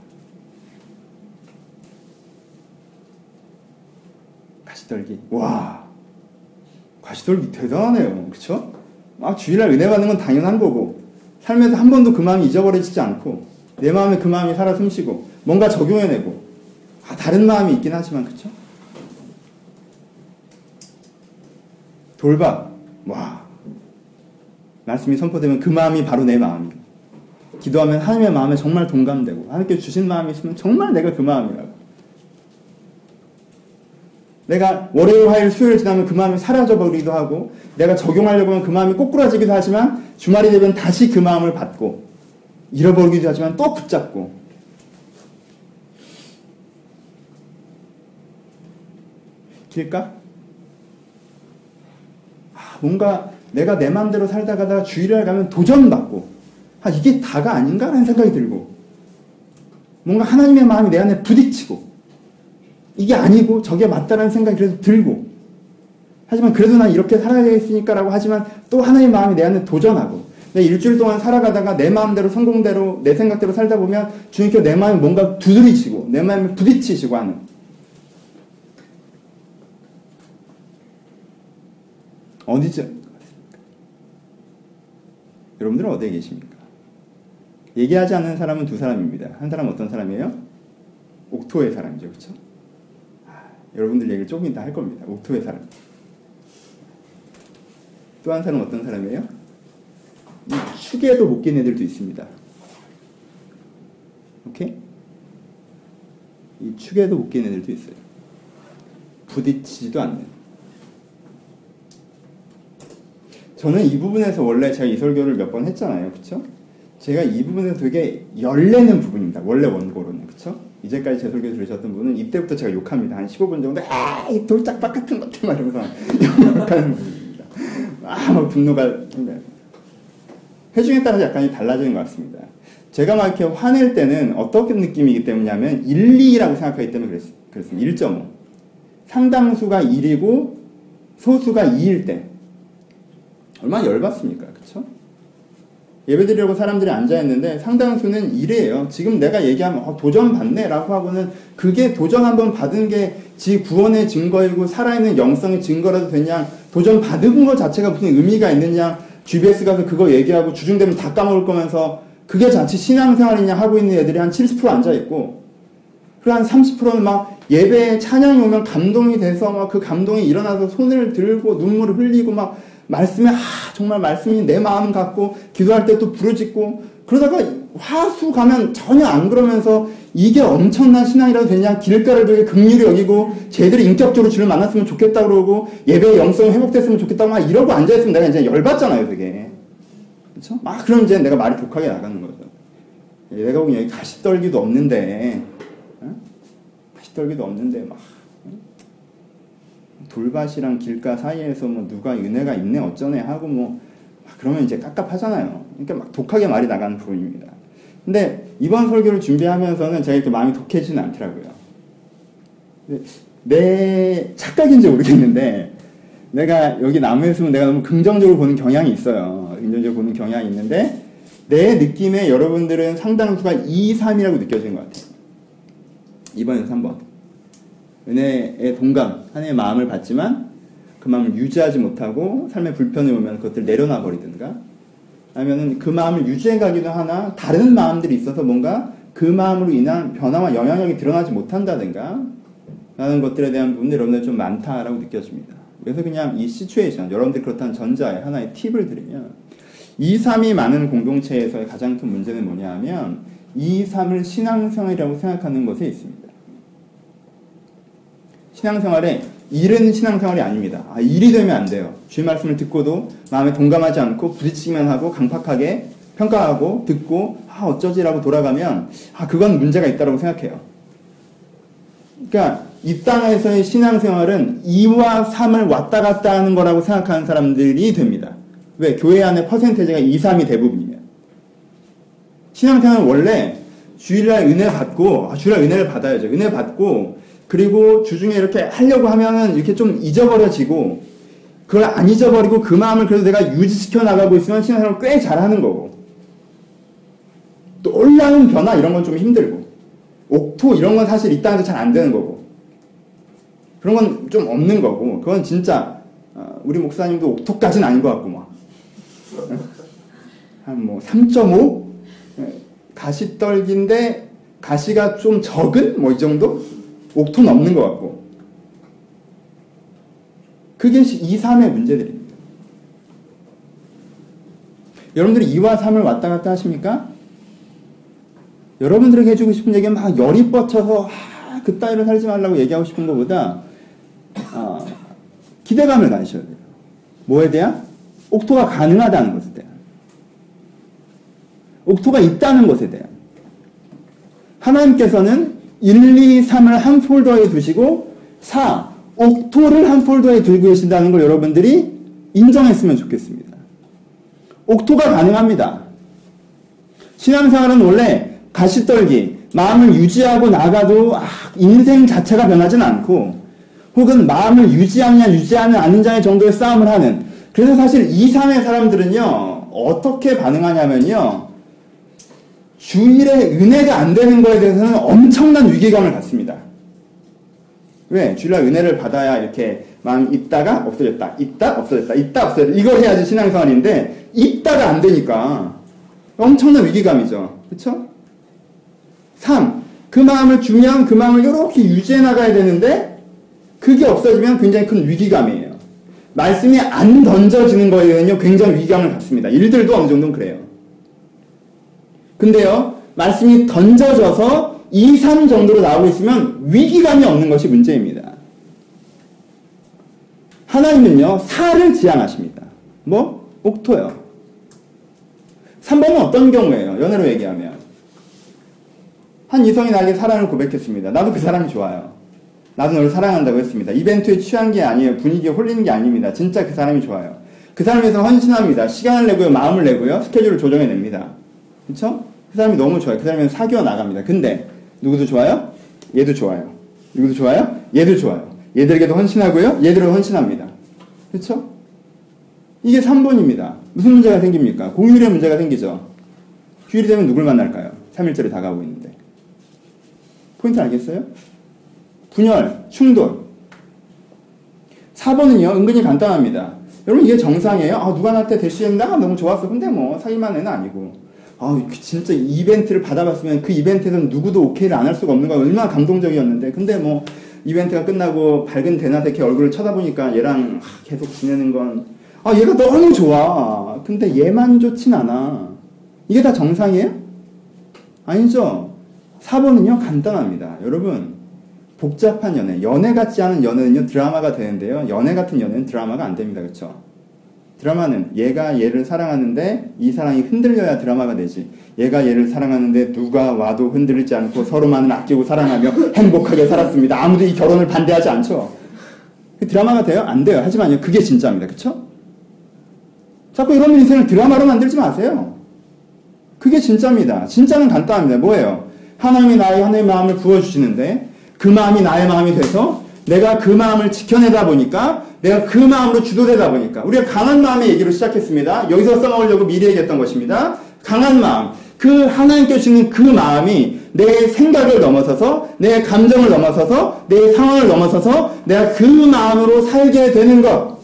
가시떨기. 와, 가시떨기 대단하네요. 그쵸? 막 주일날 은혜 받는 건 당연한 거고, 삶에서 한 번도 그 마음이 잊어버리지 않고, 내 마음에 그 마음이 살아 숨쉬고, 뭔가 적용해내고, 아, 다른 마음이 있긴 하지만, 그쵸? 돌박. 와. 말씀이 선포되면 그 마음이 바로 내 마음이에요. 기도하면 하나님의 마음에 정말 동감되고, 하나님께 주신 마음이 있으면 정말 내가 그 마음이라고. 내가 월요일, 화요일, 수요일 지나면 그 마음이 사라져버리기도 하고, 내가 적용하려고 하면 그 마음이 꼬꾸라지기도 하지만, 주말이 되면 다시 그 마음을 받고, 잃어버리기도 하지만 또 붙잡고, 길까? 아, 뭔가 내가 내 마음대로 살다가다가 주일날 가면 도전받고, 아, 이게 다가 아닌가라는 생각이 들고, 뭔가 하나님의 마음이 내 안에 부딪히고, 이게 아니고 저게 맞다라는 생각이 그래도 들고, 하지만 그래도 난 이렇게 살아야겠으니까라고 하지만 또 하나님의 마음이 내 안에 도전하고, 내 일주일 동안 살아가다가 내 마음대로 성공대로 내 생각대로 살다 보면 주님께 내 마음이 뭔가 두드리시고, 내 마음에 부딪히시고 하는, 어디죠? 여러분들은 어디에 계십니까? 얘기하지 않는 사람은 두 사람입니다. 한 사람은 어떤 사람이에요? 옥토의 사람이죠. 그렇죠? 아, 여러분들 얘기를 조금 이따 할 겁니다. 옥토의 사람. 또 한 사람은 어떤 사람이에요? 이 축에도 못 끼는 애들도 있습니다. 오케이? 이 축에도 못 끼는 애들도 있어요. 부딪히지도 않는. 저는 이 부분에서 원래 제가 이 설교를 몇 번 했잖아요. 그쵸? 제가 이 부분에서 되게 열내는 부분입니다. 원래 원고로는. 그쵸? 이제까지 제 설교 들으셨던 분은 이때부터 제가 욕합니다. 한 15분 정도, 아, 이 돌짝박 같은 것들 막 이러면서 욕하는 부분입니다. 아, 막 분노가. 네. 회중에 따라서 약간 달라지는 것 같습니다. 제가 막 이렇게 화낼 때는 어떻게 느낌이기 때문이냐면 1, 2라고 생각하기 때문에 그랬, 그랬습니다. 1.5. 상당수가 1이고 소수가 2일 때. 얼마나 열받습니까? 그쵸? 예배 드리려고 사람들이 앉아있는데 상당수는 1이에요. 지금 내가 얘기하면 어, 도전 받네? 라고 하고는 그게 도전 한번 받은 게 지 구원의 증거이고 살아있는 영성의 증거라도 되냐? 도전 받은 것 자체가 무슨 의미가 있느냐? GBS 가서 그거 얘기하고 주중되면 다 까먹을 거면서 그게 자칫 신앙생활이냐 하고 있는 애들이 한 70% 앉아있고 그리고 한 30%는 막 예배에 찬양이 오면 감동이 돼서 막 그 감동이 일어나서 손을 들고 눈물을 흘리고 막 말씀에 아 정말 말씀이 내 마음 같고 기도할 때 또 부르짖고 그러다가 화수 가면 전혀 안 그러면서 이게 엄청난 신앙이라도 되냐 길가를 되게 긍휼히 여기고 제대로 인격적으로 주를 만났으면 좋겠다 그러고 예배의 영성이 회복됐으면 좋겠다 막 이러고 앉아있으면 내가 이제 열받잖아요 되게 그렇죠? 막 그럼 이제 내가 말이 독하게 나가는 거죠 내가 보기엔 여기 가시떨기도 없는데 어? 가시떨기도 없는데 막 돌밭이랑 길가 사이에서 뭐 누가 은혜가 있네 어쩌네 하고 뭐 그러면 이제 깝깝하잖아요. 그러니까 막 독하게 말이 나가는 부분입니다. 근데 이번 설교를 준비하면서는 제가 이렇게 마음이 독해지는 않더라고요. 내 착각인지 모르겠는데 내가 여기 나무에 있으면 내가 너무 긍정적으로 보는 경향이 있어요. 긍정적으로 보는 경향이 있는데 내 느낌에 여러분들은 상당수가 2, 3이라고 느껴지는 것 같아요. 이번엔 3번. 은혜의 동감, 하나님의 마음을 받지만 그 마음을 유지하지 못하고 삶의 불편이 오면 그것들 내려놔 버리든가 아니면은 그 마음을 유지해 가기도 하나 다른 마음들이 있어서 뭔가 그 마음으로 인한 변화와 영향력이 드러나지 못한다든가 라는 것들에 대한 부분이 여러분들 좀 많다라고 느껴집니다. 그래서 그냥 이 시츄에이션, 여러분들이 그렇다는 전자에 하나의 팁을 드리면 2, 3이 많은 공동체에서의 가장 큰 문제는 뭐냐 하면 2, 3을 신앙생활이라고 생각하는 것에 있습니다. 신앙생활에 일은 신앙생활이 아닙니다. 아, 일이 되면 안 돼요. 주의 말씀을 듣고도 마음에 동감하지 않고 부딪히기만 하고 강팍하게 평가하고 듣고 아 어쩌지라고 돌아가면 아 그건 문제가 있다고 생각해요. 그러니까 이 땅에서의 신앙생활은 2와 3을 왔다 갔다 하는 거라고 생각하는 사람들이 됩니다. 왜? 교회 안에 퍼센테이지가 2, 3이 대부분이면. 신앙생활은 원래 주일날 은혜 받고, 아, 주일날 은혜를 받아야죠. 은혜 받고, 그리고 주중에 이렇게 하려고 하면은 이렇게 좀 잊어버려지고, 그걸 안 잊어버리고 그 마음을 그래도 내가 유지시켜 나가고 있으면 신앙생활을 꽤 잘하는 거고. 놀라운 변화 이런 건 좀 힘들고. 옥토 이런 건 사실 이 땅에서 잘 안 되는 거고. 그런 건 좀 없는 거고. 그건 진짜, 어, 우리 목사님도 옥토까지는 아닌 것 같고, 막. 한 뭐, 3.5? 가시떨기인데, 가시가 좀 적은? 뭐, 이 정도? 옥토 넘는 것 같고. 그게 2, 3의 문제들입니다. 여러분들이 2와 3을 왔다 갔다 하십니까? 여러분들에게 해주고 싶은 얘기는 막 열이 뻗쳐서 아, 그 따위로 살지 말라고 얘기하고 싶은 것보다 어, 기대감을 가지셔야 돼요. 뭐에 대한? 옥토가 가능하다는 것에 대한. 옥토가 있다는 것에 대한. 하나님께서는 1, 2, 3을 한 폴더에 두시고 4, 옥토를 한 폴더에 들고 계신다는 걸 여러분들이 인정했으면 좋겠습니다. 옥토가 가능합니다. 신앙생활은 원래 가시떨기, 마음을 유지하고 나가도 아, 인생 자체가 변하진 않고 혹은 마음을 유지하느냐 유지하지 않느냐의 정도의 싸움을 하는 그래서 사실 2, 3의 사람들은요 어떻게 반응하냐면요 주일에 은혜가 안 되는 거에 대해서는 엄청난 위기감을 갖습니다. 왜? 주일날 은혜를 받아야 이렇게 마음이 있다가 없어졌다, 있다 없어졌다, 있다 없어졌다 이걸 해야지 신앙생활인데 있다가 안 되니까 엄청난 위기감이죠. 그렇죠? 3. 그 마음을 주면 그 마음을 이렇게 유지해 나가야 되는데 그게 없어지면 굉장히 큰 위기감이에요. 말씀이 안 던져지는 거에 대해서는요, 굉장히 위기감을 갖습니다. 일들도 어느 정도는 그래요. 근데요, 말씀이 던져져서 2, 3 정도로 나오고 있으면 위기감이 없는 것이 문제입니다. 하나님은요, 사를 지향하십니다. 뭐? 옥토요. 3번은 어떤 경우예요? 연애로 얘기하면. 한 이성이 나에게 사랑을 고백했습니다. 나도 그 사람이 좋아요. 나도 너를 사랑한다고 했습니다. 이벤트에 취한 게 아니에요. 분위기에 홀리는 게 아닙니다. 진짜 그 사람이 좋아요. 그 사람에 서 헌신합니다. 시간을 내고요. 마음을 내고요. 스케줄을 조정해냅니다. 그쵸? 그 사람이 너무 좋아요. 그 사람이 사귀어 나갑니다. 근데 누구도 좋아요? 얘도 좋아요. 누구도 좋아요? 얘도 좋아요. 얘들에게도 헌신하고요. 얘들은 헌신합니다. 그쵸? 이게 3번입니다. 무슨 문제가 생깁니까? 공휴일에 문제가 생기죠. 휴일이 되면 누굴 만날까요? 3일절이 다가오고 있는데. 포인트 알겠어요? 분열, 충돌. 4번은요, 은근히 간단합니다. 여러분, 이게 정상이에요? 아, 누가 나한테 대시했나? 너무 좋았어. 근데 뭐, 사기만 애는 아니고. 아, 그 진짜 이벤트를 받아봤으면 그 이벤트에서는 누구도 오케이를 안 할 수가 없는 거야. 얼마나 감동적이었는데. 근데 뭐, 이벤트가 끝나고 밝은 대낮에 걔 얼굴을 쳐다보니까 얘랑 계속 지내는 건, 아, 얘가 너무 좋아. 근데 얘만 좋진 않아. 이게 다 정상이에요? 아니죠? 4번은요, 간단합니다. 여러분, 복잡한 연애, 연애 같지 않은 연애는요, 드라마가 되는데요. 연애 같은 연애는 드라마가 안 됩니다. 그쵸? 드라마는 얘가 얘를 사랑하는데 이 사랑이 흔들려야 드라마가 되지. 얘가 얘를 사랑하는데 누가 와도 흔들리지 않고 서로만을 아끼고 사랑하며 행복하게 살았습니다. 아무도 이 결혼을 반대하지 않죠. 그 드라마가 돼요? 안 돼요. 하지만요, 그게 진짜입니다. 그쵸? 자꾸 이런 인생을 드라마로 만들지 마세요. 그게 진짜입니다. 진짜는 간단합니다. 뭐예요? 하나님이 나의 하나의 마음을 부어주시는데 그 마음이 나의 마음이 돼서 내가 그 마음을 지켜내다 보니까 내가 그 마음으로 주도되다 보니까 우리가 강한 마음의 얘기로 시작했습니다. 여기서 써먹으려고 미리 얘기했던 것입니다. 강한 마음. 그 하나님께 주는 그 마음이 내 생각을 넘어서서 내 감정을 넘어서서 내 상황을 넘어서서 내가 그 마음으로 살게 되는 것.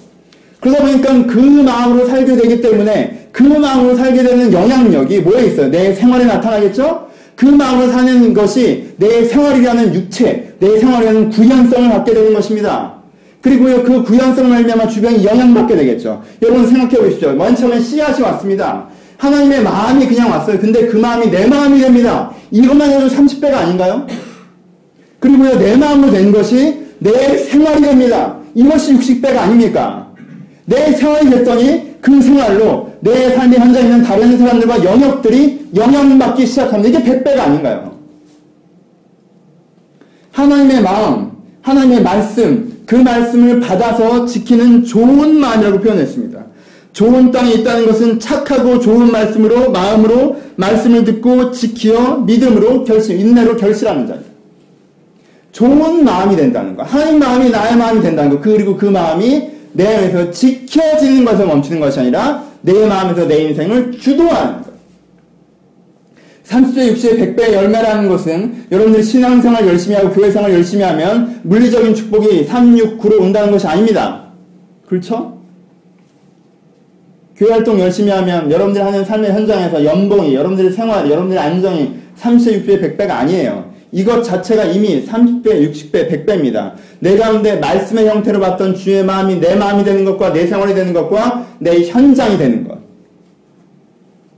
그러다 보니까 그 마음으로 살게 되기 때문에 그 마음으로 살게 되는 영향력이 뭐에 있어요? 내 생활에 나타나겠죠? 그 마음으로 사는 것이 내 생활이라는 육체, 내 생활이라는 구현성을 갖게 되는 것입니다. 그리고요, 그 구현성을 말미암아 주변이 영향받게 되겠죠. 여러분 생각해 보십시오. 맨 처음에 씨앗이 왔습니다. 하나님의 마음이 그냥 왔어요. 근데 그 마음이 내 마음이 됩니다. 이것만 해도 30배가 아닌가요? 그리고요, 내 마음으로 된 것이 내 생활이 됩니다. 이것이 60배가 아닙니까? 내 생활이 됐더니 그 생활로 내 삶의 현장에 있는 다른 사람들과 영역들이 영향받기 시작합니다. 이게 100배가 아닌가요? 하나님의 마음, 하나님의 말씀, 그 말씀을 받아서 지키는 좋은 마음이라고 표현했습니다. 좋은 땅에 있다는 것은 착하고 좋은 말씀으로, 마음으로 말씀을 듣고 지키어 믿음으로 결심, 인내로 결실하는 자예요. 좋은 마음이 된다는 거. 하나님 마음이 나의 마음이 된다는 거. 그리고 그 마음이 내 안에서 지켜지는 것에 멈추는 것이 아니라 내 마음에서 내 인생을 주도하는 것. 30배, 60배, 100배의 열매라는 것은 여러분들이 신앙생활 열심히 하고 교회생활 열심히 하면 물리적인 축복이 3, 6, 9로 온다는 것이 아닙니다. 그렇죠? 교회 활동 열심히 하면 여러분들이 하는 삶의 현장에서 연봉이, 여러분들의 생활, 여러분들의 안정이 30배, 60배, 100배가 아니에요. 이것 자체가 이미 30배, 60배, 100배입니다. 내 가운데 말씀의 형태로 봤던 주의 마음이 내 마음이 되는 것과 내 생활이 되는 것과 내 현장이 되는 것.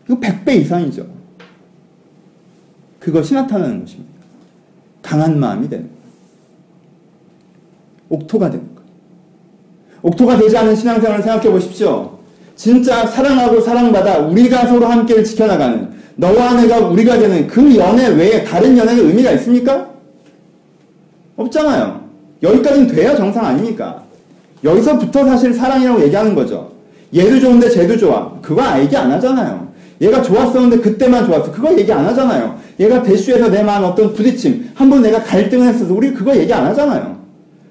이거 100배 이상이죠. 그것이 나타나는 것입니다. 강한 마음이 되는 것. 옥토가 되는 것. 옥토가 되지 않은 신앙생활을 생각해 보십시오. 진짜 사랑하고 사랑받아 우리가 서로 함께를 지켜나가는 너와 내가 우리가 되는 그 연애 외에 다른 연애의 의미가 있습니까? 없잖아요. 여기까지는 돼야 정상 아닙니까? 여기서부터 사실 사랑이라고 얘기하는 거죠. 얘도 좋은데 쟤도 좋아. 그거 얘기 안 하잖아요. 얘가 좋았었는데 그때만 좋았어. 그거 얘기 안 하잖아요. 얘가 대슈에서 내 마음 어떤 부딪힘, 한 번 내가 갈등을 했어서 우리 그거 얘기 안 하잖아요.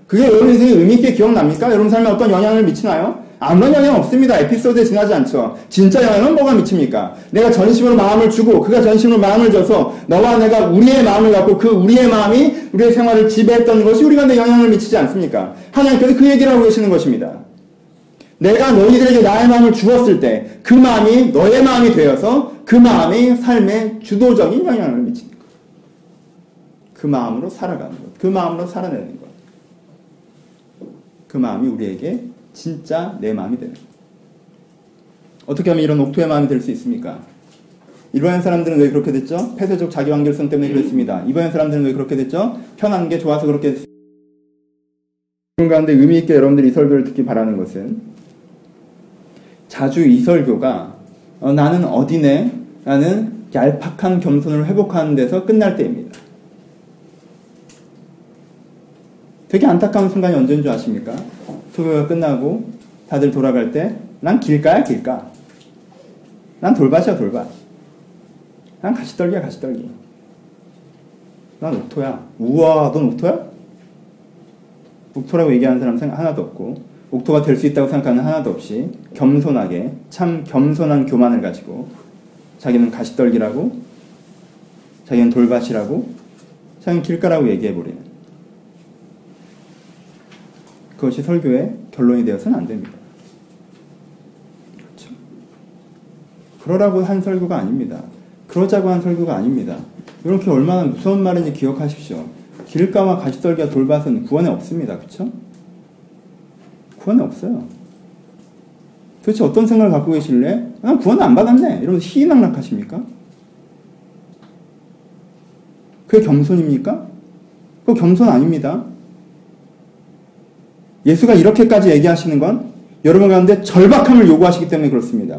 그게 여러분 인생에 의미있게 기억납니까? 여러분 삶에 어떤 영향을 미치나요? 아무런 영향 없습니다. 에피소드에 지나지 않죠. 진짜 영향은 뭐가 미칩니까? 내가 전심으로 마음을 주고 그가 전심으로 마음을 줘서 너와 내가 우리의 마음을 갖고 그 우리의 마음이 우리의 생활을 지배했던 것이 우리가 내 영향을 미치지 않습니까? 하나님께서 그 얘기를 하고 계시는 것입니다. 내가 너희들에게 나의 마음을 주었을 때 그 마음이 너의 마음이 되어서 그 마음이 삶에 주도적인 영향을 미치는 것. 그 마음으로 살아가는 것. 그 마음으로 살아내는 것. 그 마음이 우리에게 진짜 내 마음이 되는. 어떻게 하면 이런 옥토의 마음이 될 수 있습니까? 일반인 사람들은 왜 그렇게 됐죠? 폐쇄적 자기 완결성 때문에 그랬습니다. 이반인 사람들은 왜 그렇게 됐죠? 편한 게 좋아서 그렇게 됐습니다. 가운데 의미 있게 여러분들이 이 설교를 듣기 바라는 것은 자주 이 설교가 어, 나는 어디네? 라는 얄팍한 겸손을 회복하는 데서 끝날 때입니다. 되게 안타까운 순간이 언제인 줄 아십니까? 소교가 끝나고 다들 돌아갈 때 난 길가야 길가. 난 돌밭이야 돌밭. 난 가시떨기야 가시떨기. 난 옥토야. 우와 넌 옥토야? 옥토라고 얘기하는 사람 생각 하나도 없고 옥토가 될 수 있다고 생각하는 하나도 없이 겸손하게 참 겸손한 교만을 가지고 자기는 가시떨기라고 자기는 돌밭이라고 자기는 길가라고 얘기해버리는 그것이 설교의 결론이 되어서는 안 됩니다. 그렇죠? 그러라고 한 설교가 아닙니다. 그러자고 한 설교가 아닙니다. 이렇게 얼마나 무서운 말인지 기억하십시오. 길가와 가시떨기와 돌밭은 구원에 없습니다. 그렇죠? 구원에 없어요. 도대체 어떤 생각을 갖고 계실래? 난 구원 안 받았네. 이러면서 희낙락하십니까? 그게 겸손입니까? 그거 겸손 아닙니다. 예수가 이렇게까지 얘기하시는 건 여러분 가운데 절박함을 요구하시기 때문에 그렇습니다.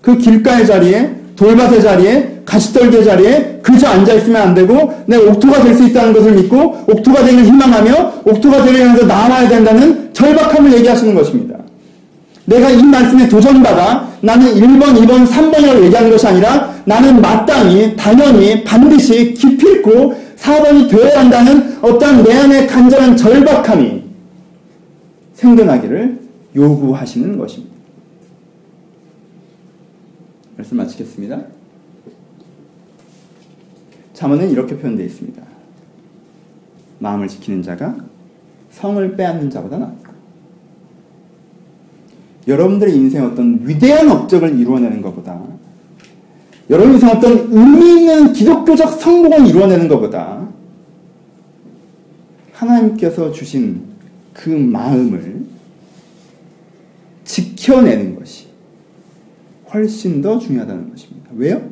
그 길가의 자리에, 돌밭의 자리에, 가시떨기의 자리에 그저 앉아있으면 안 되고 내 옥토가 될 수 있다는 것을 믿고 옥토가 되길 희망하며 옥토가 되려 위해서 나아가야 된다는 절박함을 얘기하시는 것입니다. 내가 이 말씀에 도전받아 나는 1번, 2번, 3번이라고 얘기하는 것이 아니라 나는 마땅히, 당연히, 반드시 기필코 4번이 되어야 한다는 어떠한 내 안의 간절한 절박함이 생겨나기를 요구하시는 것입니다. 말씀 마치겠습니다. 잠언은 이렇게 표현되어 있습니다. 마음을 지키는 자가 성을 빼앗는 자보다 낫다. 여러분들의 인생에 어떤 위대한 업적을 이루어내는 것보다 여러분 인생 어떤 의미 있는 기독교적 성공을 이루어내는 것보다 하나님께서 주신 그 마음을 지켜내는 것이 훨씬 더 중요하다는 것입니다. 왜요?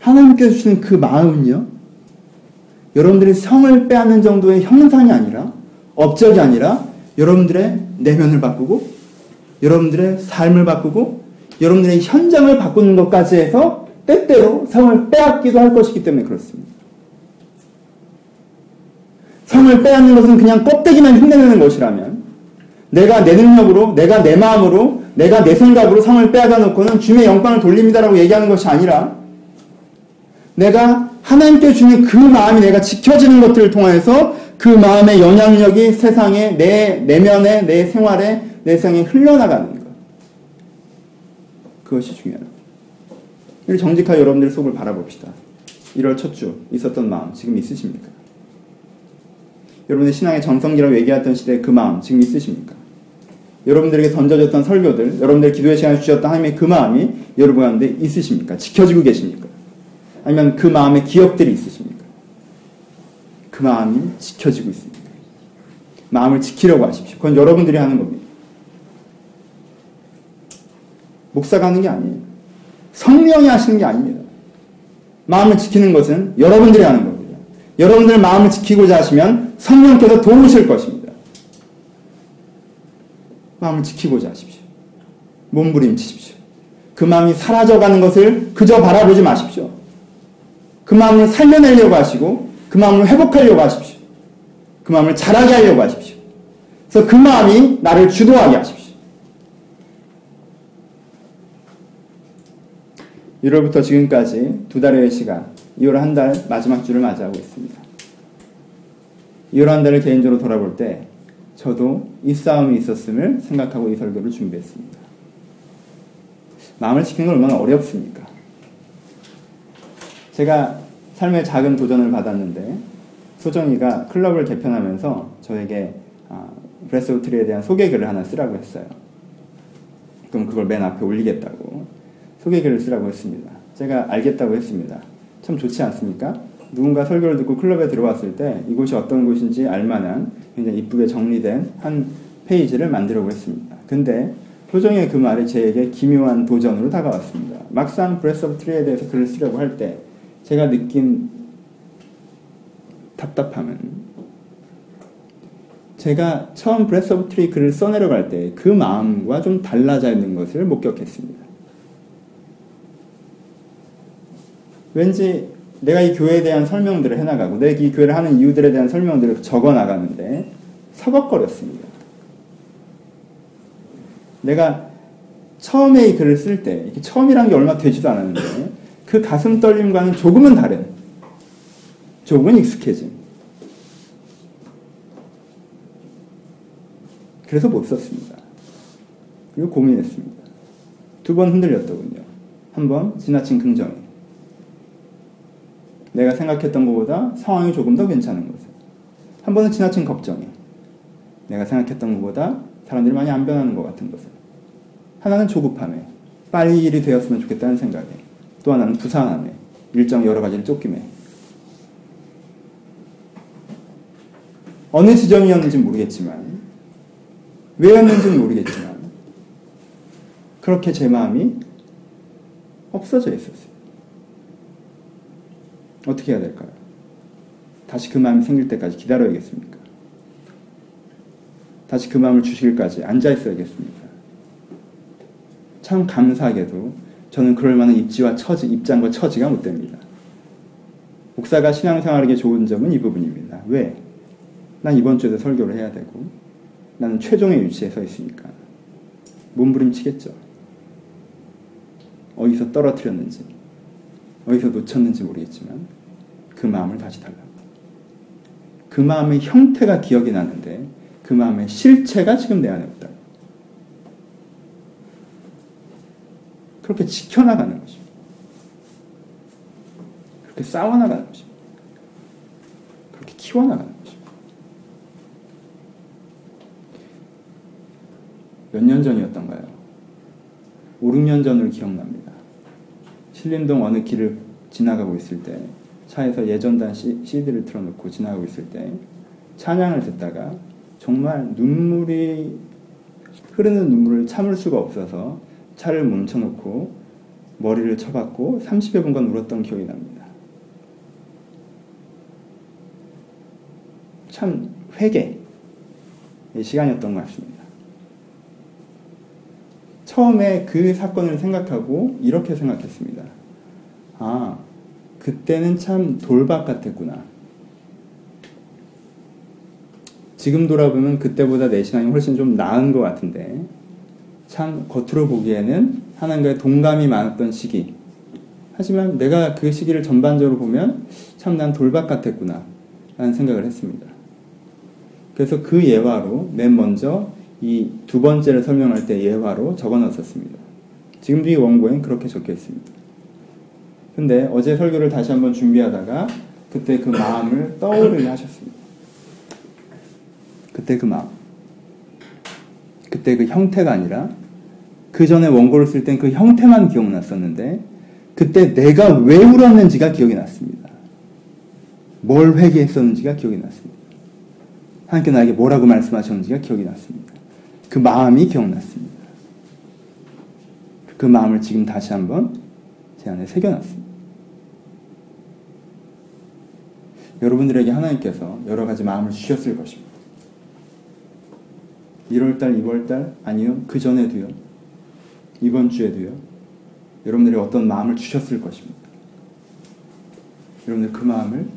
하나님께서 주신 그 마음은요, 여러분들이 성을 빼앗는 정도의 형상이 아니라, 업적이 아니라, 여러분들의 내면을 바꾸고, 여러분들의 삶을 바꾸고, 여러분들의 현장을 바꾸는 것까지 해서, 때때로 성을 빼앗기도 할 것이기 때문에 그렇습니다. 성을 빼앗는 것은 그냥 껍데기만 흉내내는 것이라면, 내가 내 능력으로, 내가 내 마음으로, 내가 내 생각으로 성을 빼앗아 놓고는 주님의 영광을 돌립니다라고 얘기하는 것이 아니라, 내가 하나님께 주는 그 마음이 내가 지켜지는 것들을 통해서 그 마음의 영향력이 세상에 내 내면에 내 생활에 내 세상에 흘러나가는 것. 그것이. 우리 정직하게 여러분들의 속을 바라봅시다. 1월 첫 주 있었던 마음 지금 있으십니까? 여러분의 신앙의 정성기라고 얘기했던 시대의 그 마음 지금 있으십니까? 여러분들에게 던져졌던 설교들, 여러분들 기도의 시간을 주셨던 하나님의 그 마음이 여러분 가운데 있으십니까? 지켜지고 계십니까? 아니면 그 마음에 기억들이 있으십니까? 그 마음이 지켜지고 있습니다. 마음을 지키려고 하십시오. 그건 여러분들이 하는 겁니다. 목사가 하는 게 아니에요. 성령이 하시는 게 아닙니다. 마음을 지키는 것은 여러분들이 하는 겁니다. 여러분들 마음을 지키고자 하시면 성령께서 도우실 것입니다. 마음을 지키고자 하십시오. 몸부림치십시오. 그 마음이 사라져가는 것을 그저 바라보지 마십시오. 그 마음을 살려내려고 하시고 그 마음을 회복하려고 하십시오. 그 마음을 자라게 하려고 하십시오. 그래서 그 마음이 나를 주도하게 하십시오. 1월부터 지금까지 두 달여의 시간, 2월 한 달 마지막 주를 맞이하고 있습니다. 2월 한 달을 개인적으로 돌아볼 때 저도 이 싸움이 있었음을 생각하고 이 설교를 준비했습니다. 마음을 지키는 건 얼마나 어렵습니까? 제가 삶의 작은 도전을 받았는데 소정이가 클럽을 개편하면서 저에게 아, 브레스 오브 트리에 대한 소개글을 하나 쓰라고 했어요. 그럼 그걸 맨 앞에 올리겠다고 소개글을 쓰라고 했습니다. 제가 알겠다고 했습니다. 참 좋지 않습니까? 누군가 설교를 듣고 클럽에 들어왔을 때 이곳이 어떤 곳인지 알만한 굉장히 이쁘게 정리된 한 페이지를 만들려고 했습니다. 근데 소정이 그 말이 제에게 기묘한 도전으로 다가왔습니다. 막상 브레스 오브 트리에 대해서 글을 쓰려고 할 때 제가 느낀 답답함은 제가 처음 브레스 오브 트리 글을 써내려갈 때 그 마음과 좀 달라져 있는 것을 목격했습니다. 왠지 내가 이 교회에 대한 설명들을 해나가고 내가 이 교회를 하는 이유들에 대한 설명들을 적어 나가는데 서걱거렸습니다. 내가 처음에 이 글을 쓸 때, 처음이란 게 얼마 되지도 않았는데, 그 가슴 떨림과는 조금은 다른, 조금은 익숙해진. 그래서 못 썼습니다. 그리고 고민했습니다. 두 번 흔들렸더군요. 한 번 지나친 긍정이. 내가 생각했던 것보다 상황이 조금 더 괜찮은 것을. 한 번은 지나친 걱정이. 내가 생각했던 것보다 사람들이 많이 안 변하는 것 같은 것을. 하나는 조급함에. 빨리 일이 되었으면 좋겠다는 생각에. 또 하나는 부상함에. 일정 여러 가지를 쫓김에. 어느 지점이었는지 모르겠지만, 왜였는지는 모르겠지만, 그렇게 제 마음이 없어져 있었어요. 어떻게 해야 될까요? 다시 그 마음이 생길 때까지 기다려야겠습니까? 다시 그 마음을 주시기까지 앉아 있어야겠습니까? 참 감사하게도 저는 그럴 만한 입지와 처지, 입장과 처지가 못 됩니다. 목사가 신앙생활에게 좋은 점은 이 부분입니다. 왜? 난 이번 주에도 설교를 해야 되고, 나는 최종의 위치에 서 있으니까. 몸부림치겠죠. 어디서 떨어뜨렸는지, 어디서 놓쳤는지 모르겠지만, 그 마음을 다시 달라고. 그 마음의 형태가 기억이 나는데, 그 마음의 실체가 지금 내 안에 없다. 그렇게 지켜나가는 것입니다. 그렇게 싸워나가는 것입니다. 그렇게 키워나가는 것입니다. 몇 년 전이었던가요? 5, 6년 전으로 기억납니다. 신림동 어느 길을 지나가고 있을 때 차에서 예전단 CD를 틀어놓고 지나가고 있을 때 찬양을 듣다가 정말 눈물이 흐르는 눈물을 참을 수가 없어서 차를 멈춰놓고 머리를 쳐박고 30여 분간 울었던 기억이 납니다. 참 회개의 시간이었던 것 같습니다. 처음에 그 사건을 생각하고 이렇게 생각했습니다. 아, 그때는 참 돌박 같았구나. 지금 돌아보면 그때보다 내 신앙이 훨씬 좀 나은 것 같은데, 참 겉으로 보기에는 하나님과의 동감이 많았던 시기. 하지만 내가 그 시기를 전반적으로 보면 참 난 돌박 같았구나. 라는 생각을 했습니다. 그래서 그 예화로 맨 먼저 이 두 번째를 설명할 때 예화로 적어 놨었습니다. 지금도 이 원고엔 그렇게 적혀 있습니다. 근데 어제 설교를 다시 한번 준비하다가 그때 그 마음을 떠오르게 하셨습니다. 그때 그 마음. 그때 그 형태가 아니라 그 전에 원고를 쓸 땐 그 형태만 기억났었는데 그때 내가 왜 울었는지가 기억이 났습니다. 뭘 회개했었는지가 기억이 났습니다. 하나님께 나에게 뭐라고 말씀하셨는지가 기억이 났습니다. 그 마음이 기억났습니다. 그 마음을 지금 다시 한번 제 안에 새겨놨습니다. 여러분들에게 하나님께서 여러 가지 마음을 주셨을 것입니다. 1월달, 2월달, 아니요, 그 전에도요, 이번 주에도요, 여러분들이 어떤 마음을 주셨을 것입니다. 여러분들 그 마음을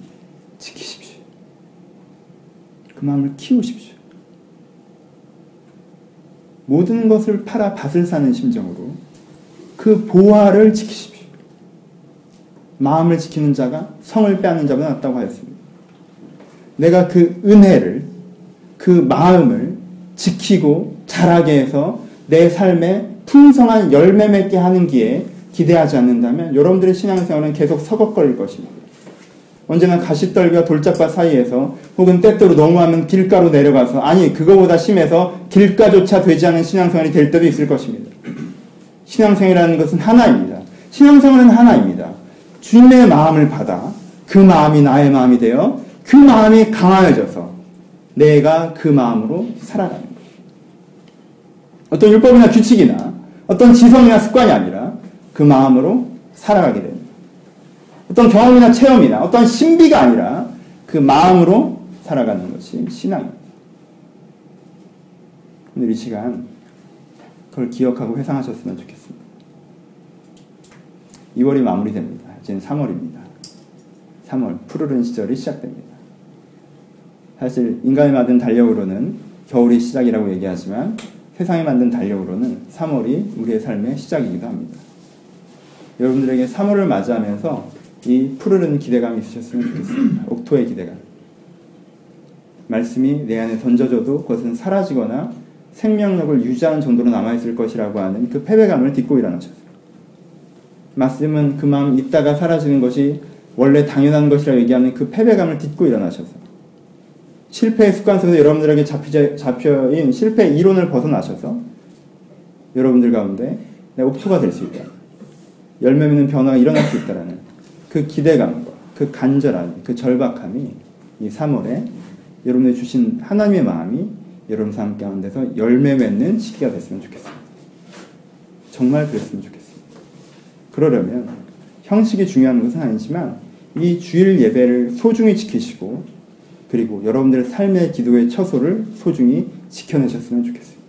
지키십시오. 그 마음을 키우십시오. 모든 것을 팔아 밭을 사는 심정으로 그 보화를 지키십시오. 마음을 지키는 자가 성을 빼앗는 자보다 낫다고 하였습니다. 내가 그 은혜를, 그 마음을 지키고 자라게 해서 내 삶에 풍성한 열매 맺게 하는 기에 기대하지 않는다면 여러분들의 신앙생활은 계속 서걱거릴 것입니다. 언제나 가시떨기와 돌짝밭 사이에서 혹은 때때로 너무하면 길가로 내려가서 아니 그거보다 심해서 길가조차 되지 않은 신앙생활이 될 때도 있을 것입니다. 신앙생활이라는 것은 하나입니다. 신앙생활은 하나입니다. 주님의 마음을 받아 그 마음이 나의 마음이 되어 그 마음이 강하여져서 내가 그 마음으로 살아가는 거예요. 어떤 율법이나 규칙이나 어떤 지성이나 습관이 아니라 그 마음으로 살아가게 됩니다. 어떤 경험이나 체험이나 어떤 신비가 아니라 그 마음으로 살아가는 것이 신앙입니다. 오늘 이 시간 그걸 기억하고 회상하셨으면 좋겠습니다. 2월이 마무리됩니다. 이제는 3월입니다. 3월 푸르른 시절이 시작됩니다. 사실 인간이 만든 달력으로는 겨울이 시작이라고 얘기하지만 세상이 만든 달력으로는 3월이 우리의 삶의 시작이기도 합니다. 여러분들에게 3월을 맞이하면서 이 푸르른 기대감이 있으셨으면 좋겠습니다. 옥토의 기대감. 말씀이 내 안에 던져져도 그것은 사라지거나 생명력을 유지하는 정도로 남아있을 것이라고 하는 그 패배감을 딛고 일어나셨어요. 말씀은 그 마음 있다가 사라지는 것이 원래 당연한 것이라고 얘기하는 그 패배감을 딛고 일어나셔서 실패의 습관 속에서 여러분들에게 잡히자, 잡혀인 실패 이론을 벗어나셔서 여러분들 가운데 내 옥토가 될 수 있다. 열매 맺는 변화가 일어날 수 있다라는 그 기대감과 그 간절함, 그 절박함이 이 3월에 여러분이 주신 하나님의 마음이 여러분 삶 가운데서 열매 맺는 시기가 됐으면 좋겠습니다. 정말 그랬으면 좋겠습니다. 그러려면 형식이 중요한 것은 아니지만 이 주일 예배를 소중히 지키시고 그리고 여러분들의 삶의 기도의 처소를 소중히 지켜내셨으면 좋겠습니다.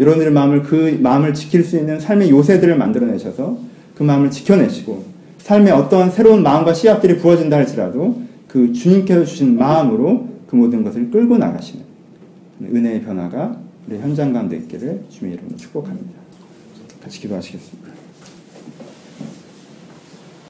여러분들의 마음을 그 마음을 지킬 수 있는 삶의 요새들을 만들어내셔서 그 마음을 지켜내시고 삶에 어떠한 새로운 마음과 씨앗들이 부어진다 할지라도 그 주님께서 주신 마음으로 그 모든 것을 끌고 나가시는 은혜의 변화가 우리 현장 가운데 있기를 주님의 이름으로 축복합니다. 같이 기도하시겠습니다.